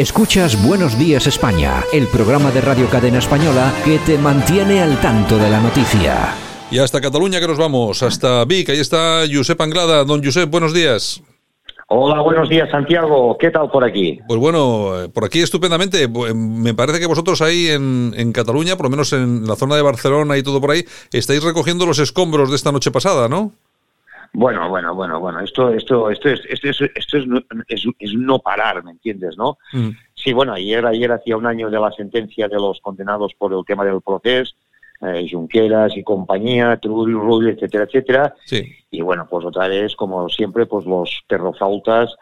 Escuchas Buenos Días España, el programa de Radio Cadena Española que te mantiene al tanto de la noticia. Y hasta Cataluña que nos vamos, hasta Vic, ahí está Josep Anglada. Don Josep, buenos días. Hola, buenos días Santiago, ¿qué tal por aquí? Pues bueno, por aquí estupendamente. Me parece que vosotros ahí en, en, Cataluña, por lo menos en la zona de Barcelona y todo por ahí, estáis recogiendo los escombros de esta noche pasada, ¿no? Bueno, bueno, bueno, bueno, esto, esto, esto es, esto es, esto es, es, no parar, ¿me entiendes, no? Mm. Sí, bueno, ayer, ayer hacía un año de la sentencia de los condenados por el tema del proceso, eh, Junqueras y compañía, Trudy, Rudy, etcétera, etcétera. Sí. Y bueno, pues otra vez, como siempre, pues los perroflautas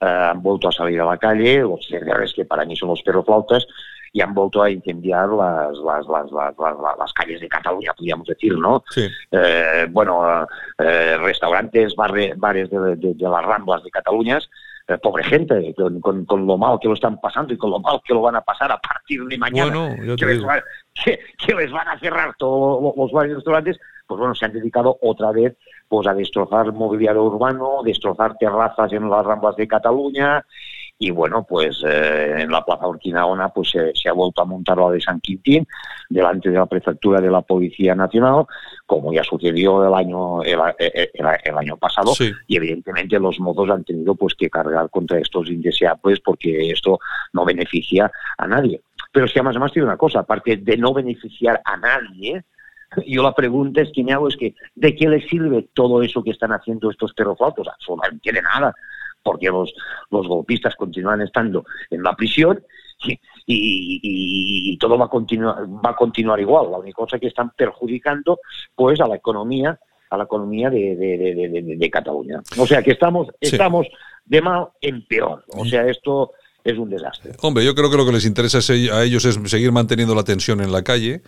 eh, han vuelto a salir a la calle, los CDRs que para mí son los perroflautas, y han vuelto a incendiar las, las, las, las, calles de Cataluña, podríamos decir, ¿no? Sí. Eh, bueno, eh, restaurantes, bares de, de, las Ramblas de Cataluña, eh, pobre gente, con, con, lo mal que lo están pasando y con lo mal que lo van a pasar a partir de mañana, que, les que, les van a cerrar todos los bares y restaurantes, pues bueno, se han dedicado otra vez pues a destrozar mobiliario urbano, destrozar terrazas en las Ramblas de Cataluña y bueno, pues eh, en la Plaza Urquinaona pues se ha vuelto a montar la de San Quintín delante de la prefectura de la Policía Nacional, como ya sucedió el año el, año pasado y evidentemente los modos han tenido pues que cargar contra estos indeseables porque esto no beneficia a nadie. Pero si además, además tiene una cosa, aparte de no beneficiar a nadie, yo la pregunta es que me hago es que ¿de qué les sirve todo eso que están haciendo estos terroflautos? Absolutamente de nada porque los, los golpistas continúan estando en la prisión y, todo va a continuar va a continuar igual. La única cosa que están perjudicando pues a la economía a la economía de, Cataluña. O sea que estamos estamos de mal en peor. O sea esto es un desastre. Hombre, yo creo que lo que les interesa a ellos es seguir manteniendo la tensión en la calle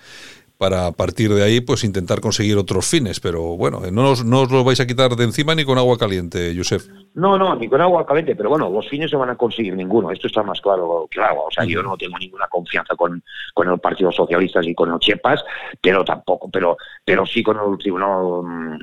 para a partir de ahí pues intentar conseguir otros fines. Pero bueno, no os, no os lo vais a quitar de encima ni con agua caliente, Josep. No, no, ni con agua caliente, pero bueno, los fines se van a conseguir ninguno. Esto está más claro que el agua. O sea, yo no tengo ninguna confianza con, con el Partido Socialista y con el Chepas, pero tampoco, pero, pero sí con el Tribunal, mm,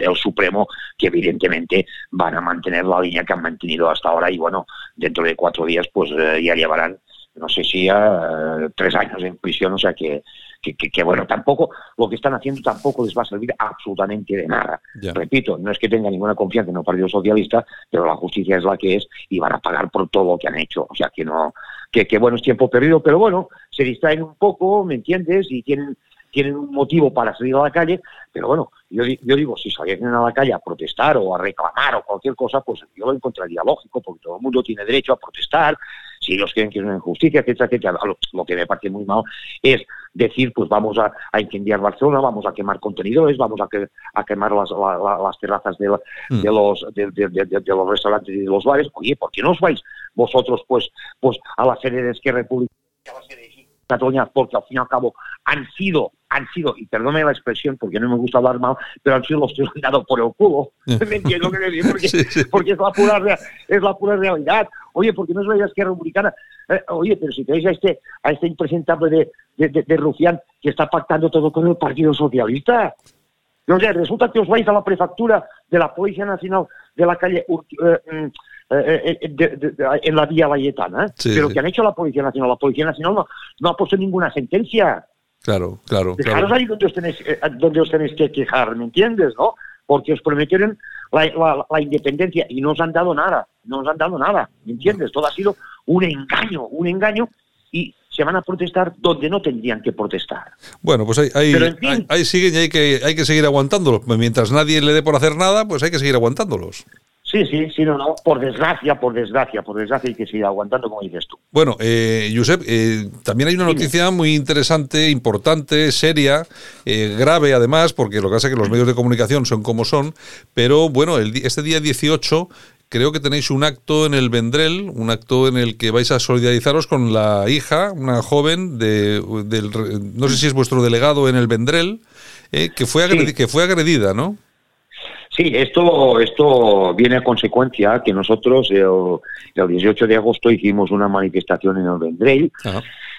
el, Supremo, que evidentemente van a mantener la línea que han mantenido hasta ahora y bueno, dentro de cuatro días pues eh, ya llevarán no sé si ya eh, tres años en prisión, o sea que que, bueno, tampoco, lo que están haciendo tampoco les va a servir absolutamente de nada. Repito, no es que tenga ninguna confianza en el Partido Socialista, pero la justicia es la que es y van a pagar por todo lo que han hecho. O sea que no, que, que bueno, es tiempo perdido, pero bueno, se distraen un poco, ¿me entiendes? Y tienen tienen un motivo para salir a la calle, pero bueno, yo, yo digo, si saliesen a la calle a protestar o a reclamar o cualquier cosa, pues yo lo encontraría lógico, porque todo el mundo tiene derecho a protestar, si ellos creen que es una injusticia, etcétera, etcétera. Lo, que me parece muy mal es decir, pues vamos a, incendiar Barcelona, vamos a quemar contenedores, vamos a, a quemar las, las terrazas de, mm. de los, de, de, los restaurantes y de los bares. Oye, ¿por qué no os vais vosotros pues, pues a la sede de Esquerra Republicana? Cataluña, porque al fin y al cabo han sido, han sido, y perdóneme la expresión porque no me gusta hablar mal, pero han sido los que han dado por el culo. ¿Me entiendo que decir? Porque, porque es, la pura, es la pura realidad. Oye, porque no es la izquierda republicana. Eh, oye, pero si tenéis a este, a este impresentable de, de, de, Rufián que está pactando todo con el Partido Socialista. O sea, resulta que os vais a la prefectura de la Policía Nacional de la calle eh, mm, eh, eh, en la vía Valletana, pero que han hecho la Policía Nacional. La Policía Nacional no, no ha puesto ninguna sentencia. Claro, claro. Dejaros ahí donde os, tenéis, donde os tenéis que quejar, ¿me entiendes? ¿no? Porque os prometieron la, la, independencia y no os han dado nada, no os han dado nada, ¿me entiendes? Todo ha sido un engaño, un engaño y se van a protestar donde no tendrían que protestar. Bueno, pues ahí, ahí, siguen y hay que, hay que seguir aguantándolos. Mientras nadie le dé por hacer nada, pues hay que seguir aguantándolos. Sí, sí, sí, no, no, por desgracia, por desgracia, por desgracia hay que seguir aguantando, como dices tú. Bueno, eh, Josep, eh, también hay una noticia muy interesante, importante, seria, eh, grave además, porque lo que pasa es que los medios de comunicación son como son, pero bueno, el, este día 18 creo que tenéis un acto en el Vendrell, un acto en el que vais a solidarizaros con la hija, una joven de, del, no sé si es vuestro delegado en el Vendrell, eh, que, fue que fue agredida, ¿no? Sí, esto, esto viene a consecuencia que nosotros el, 18 de agosto hicimos una manifestación en el Vendrell,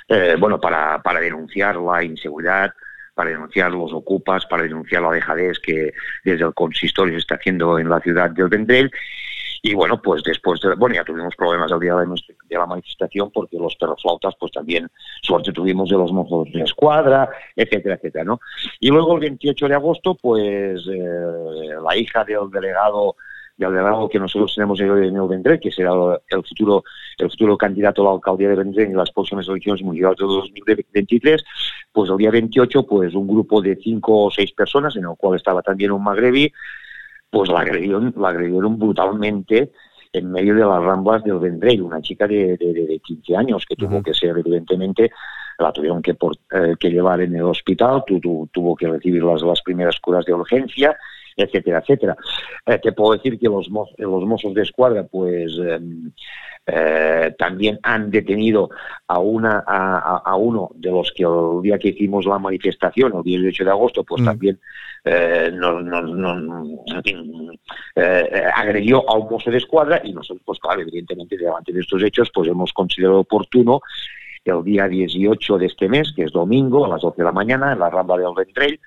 eh, bueno, para, para denunciar la inseguridad, para denunciar los ocupas, para denunciar la dejadez que desde el consistorio se está haciendo en la ciudad del Vendrell y bueno, pues después, de, bueno, ya tuvimos problemas el día de la manifestación porque los perroflautas, pues también suerte tuvimos de los mozos de escuadra, etcétera, etcétera, ¿no? Y luego el 28 de agosto, pues eh, la hija del delegado del delegado que nosotros tenemos en el Vendrell, que será el futuro, el futuro candidato a la alcaldía de Vendrell en las próximas elecciones municipales de 2023, pues el día 28, pues un grupo de cinco o seis personas, en el cual estaba también un magrebí, pues la agredieron, la agredieron brutalmente en medio de las ramblas del Vendrell, una chica de, de, 15 años que tuvo que ser, evidentemente, la tuvieron que, eh, que llevar en el hospital, tuvo que recibir las, las primeras curas de urgencia, etcétera, etcétera. Eh, te puedo decir que los, los mozos de escuadra, pues em, eh, también han detenido a, una, a, uno de los que el día que hicimos la manifestación, el 18 de agosto, pues mm. también eh, eh, agredió a un mozo de escuadra y nosotros, pues claro, evidentemente, delante de estos hechos, pues hemos considerado oportuno el día 18 de este mes, que es domingo, a las 12 de la mañana, en la Rambla del Ventrell,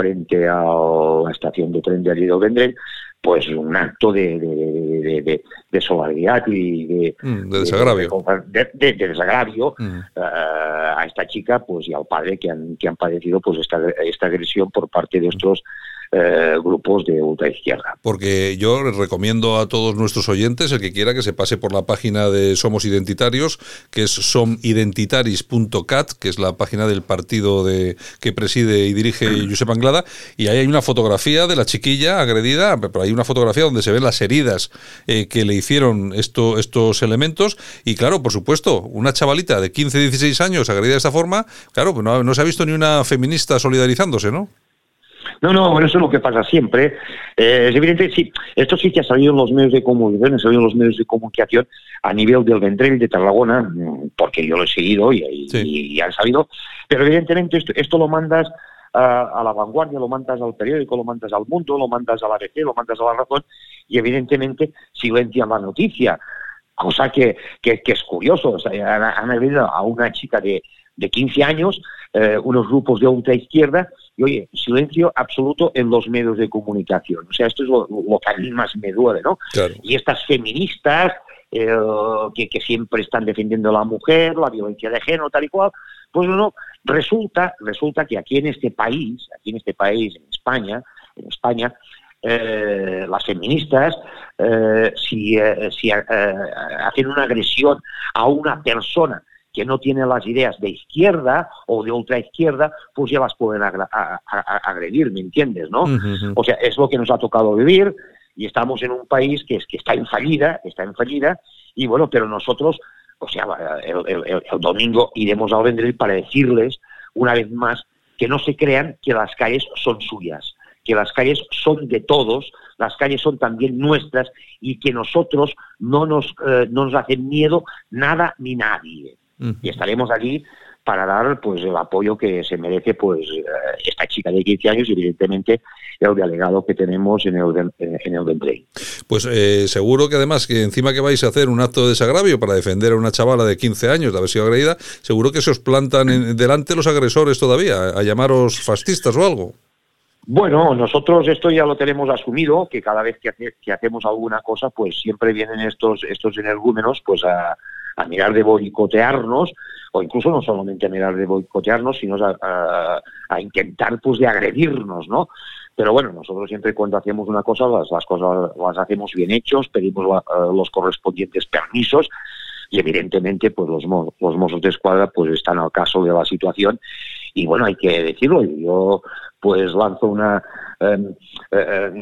frente a la estación de tren de Alido Vendrell, pues un acto de, de, de, de solidaridad y de, mm, desagravio, de, desagravio mm. a esta chica pues y al padre que han, que han padecido pues esta, esta agresión por parte de estos eh, grupos de ultraizquierda. Porque yo recomiendo a todos nuestros oyentes, el que quiera, que se pase por la página de Somos Identitarios, que es somidentitaris.cat, que es la página del partido de, que preside y dirige Josep Anglada, y ahí hay una fotografía de la chiquilla agredida, pero hay una fotografía donde se ven las heridas eh, que le hicieron esto, estos elementos, y claro, por supuesto, una chavalita de 15, 16 años agredida de esta forma, claro, pues no, no se ha visto ni una feminista solidarizándose, ¿no? No, no, eso es lo que pasa siempre. Eh, es evidente, sí, esto sí que ha salido en los medios de comunicación, ha salido en los medios de comunicación a nivel del Vendrell de Tarragona, mm, porque yo lo he seguido y, y, han salido, pero evidentemente esto, esto lo mandas a, la vanguardia, lo mandas al periódico, lo mandas al mundo, lo mandas a la ABC, lo mandas a la razón y evidentemente silencian la noticia, cosa que, que, es curioso. O sea, han, han a una chica de, de 15 años, eh, unos grupos de ultraizquierda, y oye, silencio absoluto en los medios de comunicación. O sea, esto es lo, que a mí más me duele, ¿no? Y estas feministas eh, que, que, siempre están defendiendo a la mujer, la violencia de género, tal y cual, pues no, resulta, resulta que aquí en este país, aquí en este país, en España, en España, eh, las feministas, si, si hacen una agresión a una persona que no tiene las ideas de izquierda o de ultraizquierda, pues ya las pueden agredir, ¿me entiendes? ¿no? O sea, es lo que nos ha tocado vivir y estamos en un país que, es, que está en fallida, está en fallida, y bueno, pero nosotros, o sea, el, domingo iremos al Vendrell para decirles una vez más que no se crean que las calles son suyas, que las calles son de todos, las calles son también nuestras y que nosotros no nos, eh, no nos hacen miedo nada ni nadie y estaremos allí para dar pues el apoyo que se merece pues eh, esta chica de 15 años y evidentemente el delegado que tenemos en el en el Pues eh, seguro que además que encima que vais a hacer un acto de desagravio para defender a una chavala de 15 años de haber sido agredida, seguro que se os plantan en, delante los agresores todavía a, llamaros fascistas o algo. Bueno, nosotros esto ya lo tenemos asumido, que cada vez que, que hacemos alguna cosa, pues siempre vienen estos, estos energúmenos pues a, a mirar de boicotearnos, o incluso no solamente a mirar de boicotearnos, sino a, intentar pues de agredirnos, ¿no? Pero bueno, nosotros siempre cuando hacemos una cosa, las, cosas las hacemos bien hechos, pedimos los correspondientes permisos, y evidentemente pues los, los mozos de escuadra pues están al caso de la situación y bueno hay que decirlo yo pues lanzo una eh, eh,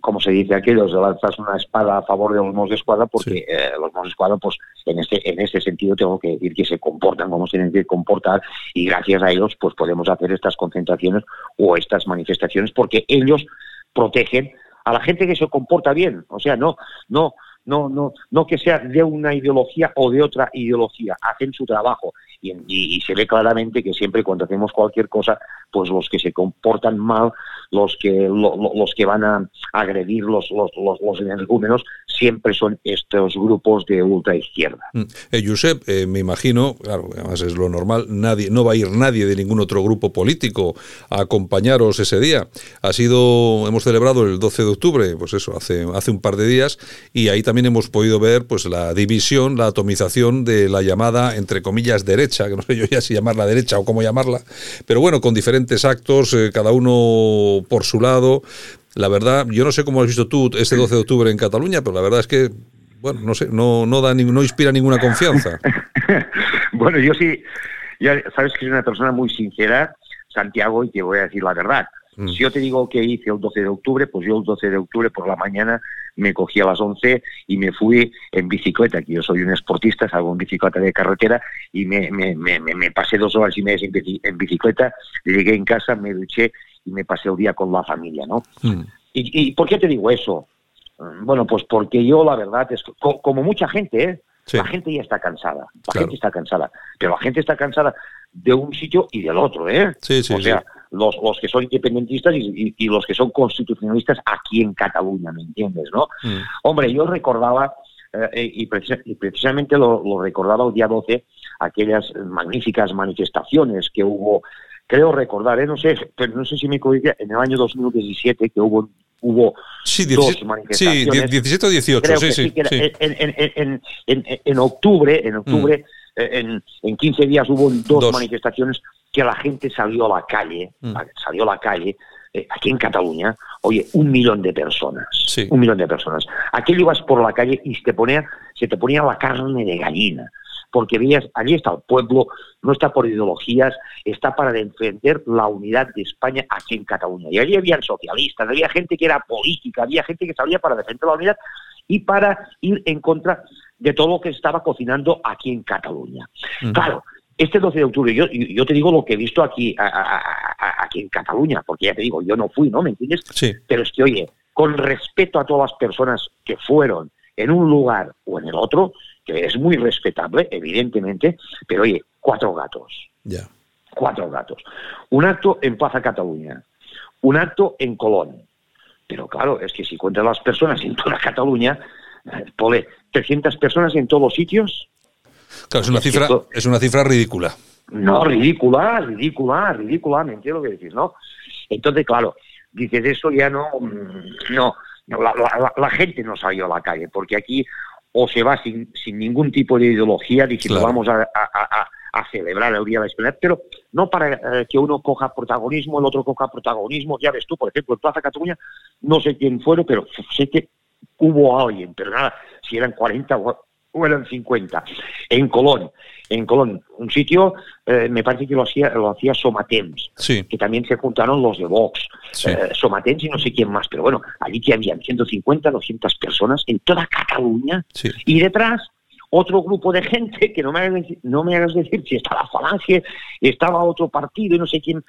como se dice aquello, lanzas una espada a favor de los mozos de escuadra porque eh, los mozos de escuadra pues en este en este sentido tengo que decir que se comportan como se tienen que comportar y gracias a ellos pues podemos hacer estas concentraciones o estas manifestaciones porque ellos protegen a la gente que se comporta bien, o sea, no no no, no, no que sea de una ideología o de otra ideología, hacen su trabajo. Y, se ve claramente que siempre cuando hacemos cualquier cosa, pues los que se comportan mal, los que los que van a agredir los los, los, los energúmenos, siempre son estos grupos de ultraizquierda. Mm. Eh, Josep, eh, me imagino, claro, además es lo normal, nadie, no va a ir nadie de ningún otro grupo político a acompañaros ese día. Ha sido, hemos celebrado el 12 de octubre, pues eso, hace, hace un par de días, y ahí también hemos podido ver pues la división, la atomización de la llamada, entre comillas, derecha, que no sé yo ya si llamarla derecha o cómo llamarla, pero bueno, con diferentes actos, eh, cada uno por su lado. La verdad, yo no sé cómo has visto tú este 12 de octubre en Cataluña, pero la verdad es que, bueno, no sé, no, no, da, no inspira ninguna confianza. bueno, yo sí, ya sabes que soy una persona muy sincera, Santiago, y te voy a decir la verdad. Mm. Si yo te digo que hice el 12 de octubre, pues yo el 12 de octubre por la mañana me cogí a las 11 y me fui en bicicleta, que yo soy un esportista, salgo en bicicleta de carretera y me, me, me, me pasé dos horas y media en bicicleta, llegué en casa, me duché y me pasé el día con la familia, ¿no? Mm. ¿Y, por qué te digo eso? Mm, bueno, pues porque yo la verdad es que, como mucha gente, ¿eh? La gente ya está cansada, la gente está cansada, pero la gente está cansada de un sitio y del otro, ¿eh? Sí, sí, o sea, Los, los que son independentistas y, los que son constitucionalistas aquí en Cataluña, ¿me entiendes, no? Mm. Hombre, yo recordaba, eh, y, precisamente lo, lo, recordaba el día 12, aquellas magníficas manifestaciones que hubo creo recordar, ¿eh? no sé, pero no sé si me equivoco, en el año 2017 que hubo hubo sí, dos manifestaciones. Sí, 17 o 18, sí, sí, En, octubre, en octubre, mm. eh, en, 15 días hubo dos, manifestaciones que la gente salió a la calle, mm. salió a la calle, eh, aquí en Cataluña, oye, un millón de personas, un millón de personas. Aquello ibas por la calle y se te ponía, se te ponía la carne de gallina porque veías, allí está el pueblo, no está por ideologías, está para defender la unidad de España aquí en Cataluña. Y allí había socialistas, había gente que era política, había gente que salía para defender la unidad y para ir en contra de todo lo que estaba cocinando aquí en Cataluña. Claro, este 12 de octubre, yo, yo te digo lo que he visto aquí, aquí en Cataluña, porque ya te digo, yo no fui, ¿no? ¿Me entiendes? Sí. Pero es que, oye, con respeto a todas las personas que fueron en un lugar o en el otro, que es muy respetable, evidentemente, pero oye, cuatro gatos. Ya. Cuatro gatos. Un acto en Plaza Cataluña, un acto en Colón. Pero claro, es que si cuentas las personas en toda Cataluña, pone 300 personas en todos los sitios. Claro, es una, cifra, es una cifra ridícula. No, ridícula, ridícula, ridícula, me entiendo lo que decís, ¿no? Entonces, claro, dices eso ya no, mm, no, la, la, gente no salió a la calle, porque aquí o se va sin, sin ningún tipo de ideología diciendo vamos a, celebrar el Día de la Esperanza, pero no para eh, que uno coja protagonismo, el otro coja protagonismo. Ya ves tú, por ejemplo, en Plaza Cataluña, no sé quién fueron, pero sé que hubo alguien, pero nada, si eran 40 o eran 50. En Colón, en Colón, un sitio, eh, me parece que lo hacía, lo hacía Somatems, que también se juntaron los de Vox, eh, Somatems y no sé quién más, pero bueno, allí que habían 150, 200 personas en toda Cataluña, y detrás otro grupo de gente que no me hagas, no me hagas decir si estaba Falange, estaba otro partido y no sé quién.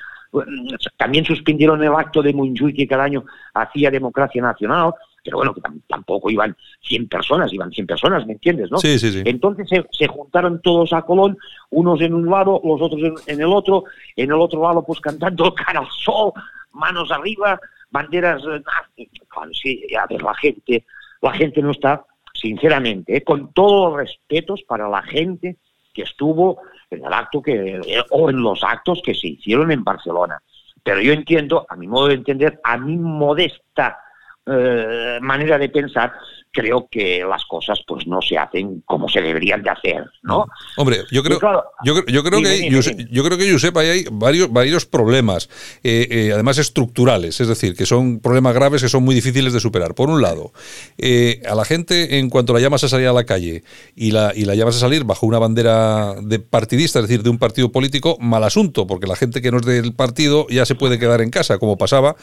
También suspendieron el acto de Montjuic que cada año hacía Democracia Nacional pero bueno, que tampoco iban 100 personas, iban 100 personas, ¿me entiendes? ¿no? Sí, sí, sí. Entonces se, juntaron todos a Colón, unos en un lado, los otros en, el otro, en el otro lado pues cantando cara al sol, manos arriba, banderas, eh, sí, a ver, la gente, la gente no está, sinceramente, eh, con todos los respetos para la gente que estuvo en el acto que, eh, o en los actos que se hicieron en Barcelona. Pero yo entiendo, a mi modo de entender, a mi modesta eh, manera de pensar, creo que las cosas pues no se hacen como se deberían de hacer, ¿no? Hombre, yo creo, yo, creo que hay, yo, creo que Josep hay varios varios problemas, eh, eh, además estructurales, es decir, que son problemas graves que son muy difíciles de superar. Por un lado, a la gente en cuanto la llamas a salir a la calle y la y la llamas a salir bajo una bandera de partidista, es decir, de un partido político, mal asunto, porque la gente que no es del partido ya se puede quedar en casa, como pasaba,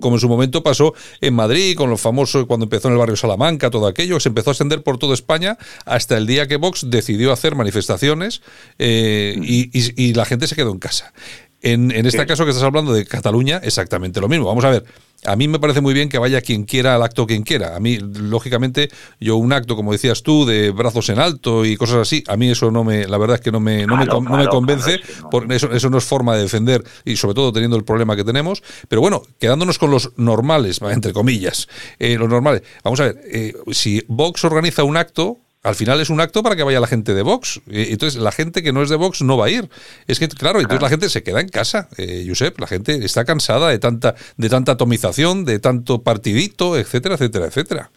como en su momento pasó en Madrid con los famosos, cuando empezó en el barrio Salamanca, todo aquello, se empezó a extender por toda España hasta el día que Vox decidió hacer manifestaciones eh, y, la gente se quedó en casa. En, este caso que estás hablando de Cataluña, exactamente lo mismo. Vamos a ver, a mí me parece muy bien que vaya quien quiera al acto quien quiera. A mí, lógicamente, yo un acto, como decías tú, de brazos en alto y cosas así, a mí eso no me, la verdad es que no me, no me, convence, eso, eso no es forma de defender y sobre todo teniendo el problema que tenemos. Pero bueno, quedándonos con los normales, entre comillas, eh, los normales. Vamos a ver, eh, si Vox organiza un acto, al final es un acto para que vaya la gente de Vox. Entonces, la gente que no es de Vox no va a ir. Es que, claro, entonces la gente se queda en casa, eh, Josep. La gente está cansada de tanta, de tanta atomización, de tanto partidito, etcétera, etcétera, etcétera.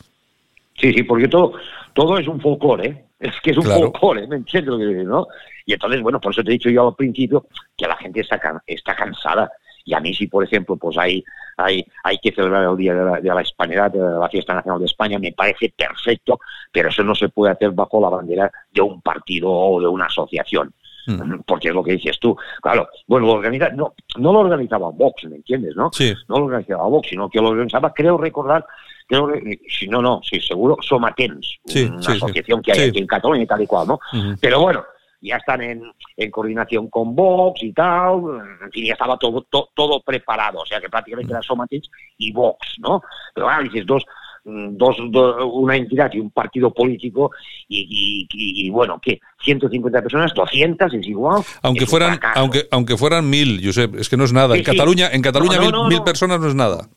Sí, sí, porque todo, todo es un folclore, ¿eh? Es que es un folclore, ¿me entiendes lo que digo, no? Y entonces, bueno, por eso te he dicho yo al principio que la gente está, está cansada. Y a mí si, por ejemplo, pues hay, hay, hay que celebrar el Día de la, de la Hispanidad, de la Fiesta Nacional de España, me parece perfecto, pero eso no se puede hacer bajo la bandera de un partido o de una asociación. Mm. Porque es lo que dices tú. Claro, bueno, lo organiza, no, no lo organizaba Vox, ¿me entiendes? ¿no? Sí. No lo organizaba Vox, sino que lo organizaba, creo recordar, creo, si no, no, sí, seguro, Somatens, una asociación que hay aquí en Cataluña y tal y cual, ¿no? Pero bueno, ya están en, en, coordinación con Vox y tal, en fin, ya estaba todo, todo preparado, o sea que prácticamente era Somatins y Vox, ¿no? Pero ahora dices, dos, mm, dos, una entidad y un partido político y, y, bueno, ¿qué? 150 personas, 200 es igual. Aunque fueran aunque aunque fueran mil, Josep, es que no es nada. en Cataluña, en Cataluña mil, personas no es nada.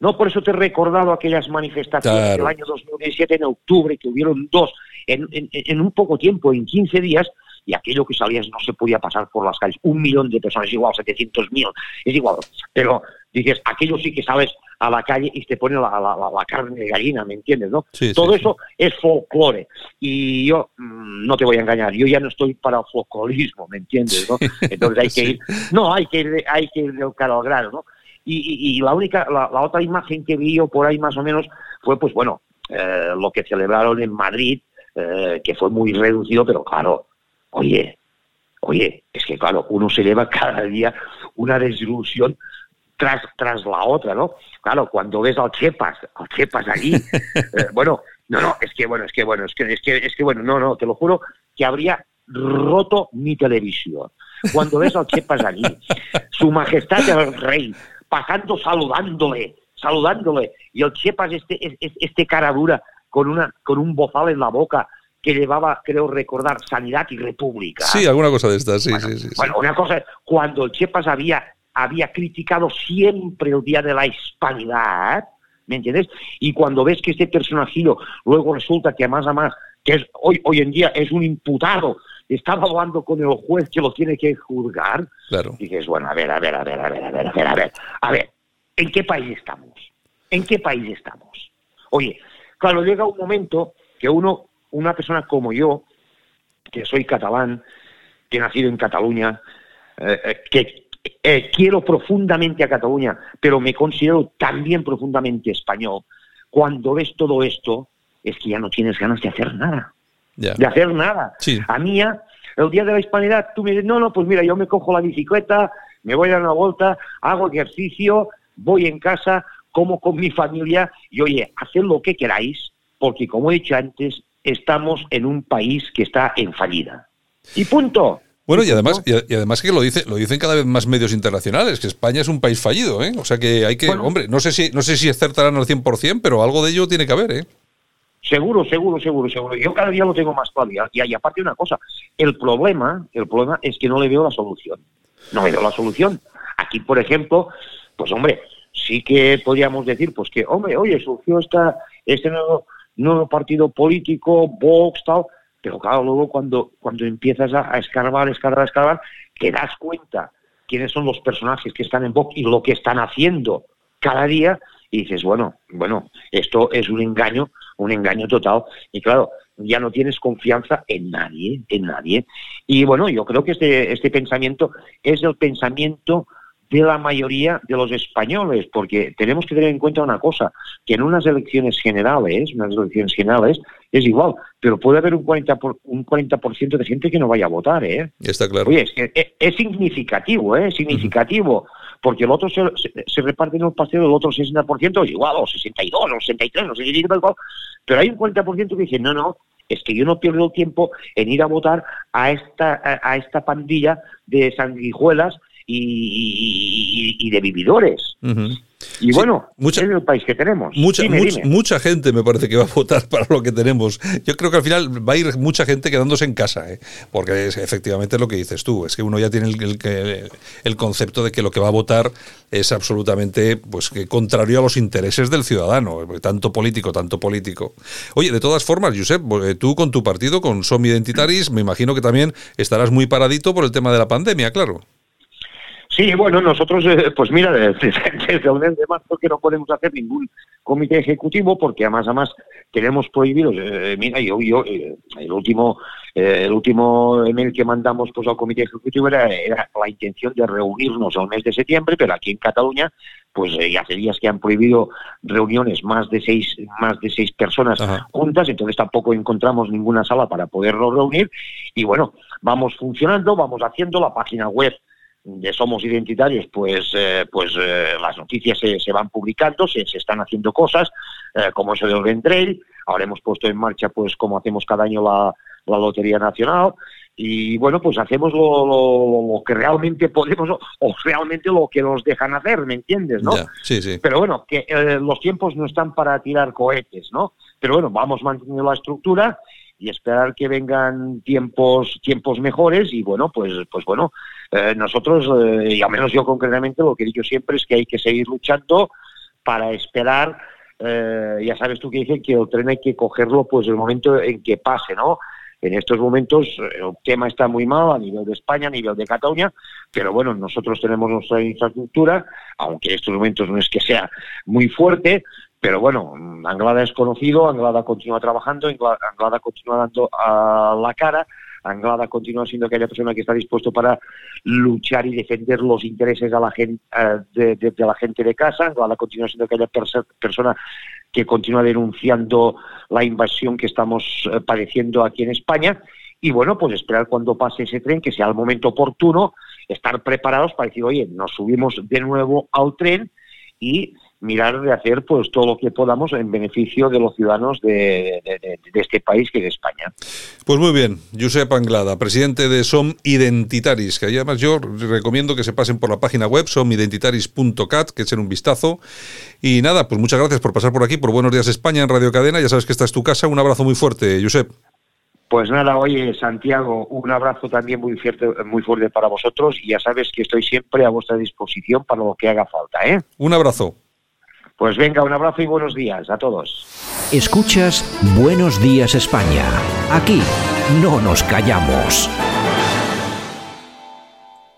No, por eso te he recordado aquellas manifestaciones del año 2017 en octubre, que hubieron dos en, en, en, un poco tiempo, en 15 días, y aquello que salías no se podía pasar por las calles. Un millón de personas, es igual, 700 mil, es igual. Pero dices, aquello sí que sales a la calle y te pone la, carne de gallina, ¿me entiendes? ¿no? Todo eso es folclore. Y yo mm, no te voy a engañar, yo ya no estoy para el folclorismo, ¿me entiendes? ¿no? Entonces hay que ir, no, hay que ir, hay que ir de cara al grano, ¿no? Y, la única, la, otra imagen que vi yo por ahí más o menos fue, pues bueno, eh, lo que celebraron en Madrid, eh, que fue muy reducido, pero claro, Oye, oye, es que claro, uno se lleva cada día una desilusión tras, tras la otra, ¿no? Claro, cuando ves al Chepas, al Chepas allí, eh, bueno, no, no, es que bueno, es que bueno, es que, es que, es que bueno, no, no, te lo juro que habría roto mi televisión. Cuando ves al Chepas allí, su majestad el rey, pasando saludándole, saludándole, y el Chepas este, este, este cara dura, con una, con un bozal en la boca, que llevaba, creo recordar, Sanidad y República. Sí, alguna cosa de estas, sí, sí, sí. Bueno, una cosa, cuando el Chepas había, había criticado siempre el Día de la Hispanidad, ¿me entiendes? Y cuando ves que este personajillo luego resulta que a más a más, que es, hoy, hoy en día es un imputado, estaba hablando con el juez que lo tiene que juzgar, claro. dices, bueno, a ver, a ver, a ver, a ver, a ver, a ver, a ver, a ver, ¿en qué país estamos? ¿En qué país estamos? Oye, claro, llega un momento que uno una persona como yo, que soy catalán, que he nacido en Cataluña, eh, eh, que eh, quiero profundamente a Cataluña, pero me considero también profundamente español, cuando ves todo esto, es que ya no tienes ganas de hacer nada. De hacer nada. A mí el día de la hispanidad, tú me dices, no, no, pues mira, yo me cojo la bicicleta, me voy a dar una vuelta, hago ejercicio, voy en casa, como con mi familia, y oye, haced lo que queráis, porque como he dicho antes, estamos en un país que está en fallida. Y punto. Bueno, y además, y además que lo dice, lo dicen cada vez más medios internacionales, que España es un país fallido, ¿eh? O sea que hay que, hombre, no sé si, no sé si acertarán al 100%, pero algo de ello tiene que haber, ¿eh? Seguro, seguro, seguro, seguro. Yo cada día lo tengo más claro. Y, y aparte una cosa, el problema, el problema es que no le veo la solución. No le veo la solución. Aquí, por ejemplo, pues hombre, sí que podríamos decir, pues que, hombre, oye, surgió esta, este nuevo nuevo partido político, Vox, tal, pero claro, luego cuando, cuando empiezas a, escarbar, escarbar, escarbar, te das cuenta quiénes son los personajes que están en Vox y lo que están haciendo cada día, y dices, bueno, bueno, esto es un engaño, un engaño total, y claro, ya no tienes confianza en nadie, en nadie. Y bueno, yo creo que este, este pensamiento es el pensamiento de la mayoría de los españoles, porque tenemos que tener en cuenta una cosa, que en unas elecciones generales, unas elecciones generales, es igual, pero puede haber un 40%, por, un 40 de gente que no vaya a votar, ¿eh? Está claro. Oye, es, significativo, ¿eh? Es significativo, porque el otro se, se, reparte en un pastel, el otro 60%, es igual, o 62, o 63, no sé qué, pero hay un 40% que dice, no, no, es que yo no pierdo el tiempo en ir a votar a esta, a esta pandilla de sanguijuelas y, de vividores. Y bueno, mucha, es el país que tenemos. Mucha, mucha gente me parece que va a votar para lo que tenemos. Yo creo que al final va a ir mucha gente quedándose en casa, ¿eh? porque es efectivamente lo que dices tú, es que uno ya tiene el, el, concepto de que lo que va a votar es absolutamente pues que contrario a los intereses del ciudadano, tanto político, tanto político. Oye, de todas formas, Josep, eh, tú con tu partido, con Som Identitaris, me imagino que también estarás muy paradito por el tema de la pandemia, claro. Sí, bueno, nosotros, eh, pues mira, desde, el mes de marzo que no podemos hacer ningún comité ejecutivo porque además, además tenemos prohibido, eh, mira, yo, yo eh, el último el último email que mandamos pues al comité ejecutivo era, era, la intención de reunirnos el mes de septiembre, pero aquí en Cataluña, pues ya hace días que han prohibido reuniones más de seis, más de seis personas juntas, entonces tampoco encontramos ninguna sala para podernos reunir y bueno, vamos funcionando, vamos haciendo la página web de Somos Identitarios, pues, eh, pues eh, las noticias se, se, van publicando, se, se están haciendo cosas, eh, como eso del Ventrail, ahora hemos puesto en marcha, pues como hacemos cada año la, la Lotería Nacional, y bueno, pues hacemos lo, lo, que realmente podemos o, realmente lo que nos dejan hacer, ¿me entiendes? ¿no? sí, sí. Pero bueno, que los tiempos no están para tirar cohetes, ¿no? Pero bueno, vamos manteniendo la estructura y esperar que vengan tiempos tiempos mejores y bueno pues pues bueno eh, nosotros eh, y al menos yo concretamente lo que he dicho siempre es que hay que seguir luchando para esperar eh, ya sabes tú que dicen que el tren hay que cogerlo pues el momento en que pase no en estos momentos el tema está muy mal a nivel de España, a nivel de Cataluña, pero bueno, nosotros tenemos nuestra infraestructura, aunque en estos momentos no es que sea muy fuerte, pero bueno, Anglada es conocido, Anglada continúa trabajando, Anglada continúa dando a la cara, Anglada continúa siendo aquella persona que está dispuesto para luchar y defender los intereses de la gente, eh, de, la gente de casa, Anglada continúa siendo aquella persona que continúa denunciando la invasión que estamos eh, padeciendo aquí en España. Y bueno, pues esperar cuando pase ese tren, que sea el momento oportuno, estar preparados para decir, oye, nos subimos de nuevo al tren y mirar de hacer pues todo lo que podamos en beneficio de los ciudadanos de, este país que es España. Pues muy bien, Josep Anglada, presidente de SOM Identitaris, que además yo recomiendo que se pasen por la página web somidentitaris.cat, que echen un vistazo. Y nada, pues muchas gracias por pasar por aquí, por Buenos Días España en Radio Cadena, ya sabes que esta es tu casa, un abrazo muy fuerte, Josep. Pues nada, oye, Santiago, un abrazo también muy fuerte, muy fuerte para vosotros y ya sabes que estoy siempre a vuestra disposición para lo que haga falta, ¿eh? Un abrazo. Pues venga, un abrazo y buenos días a todos. Escuchas Buenos Días España. Aquí no nos callamos.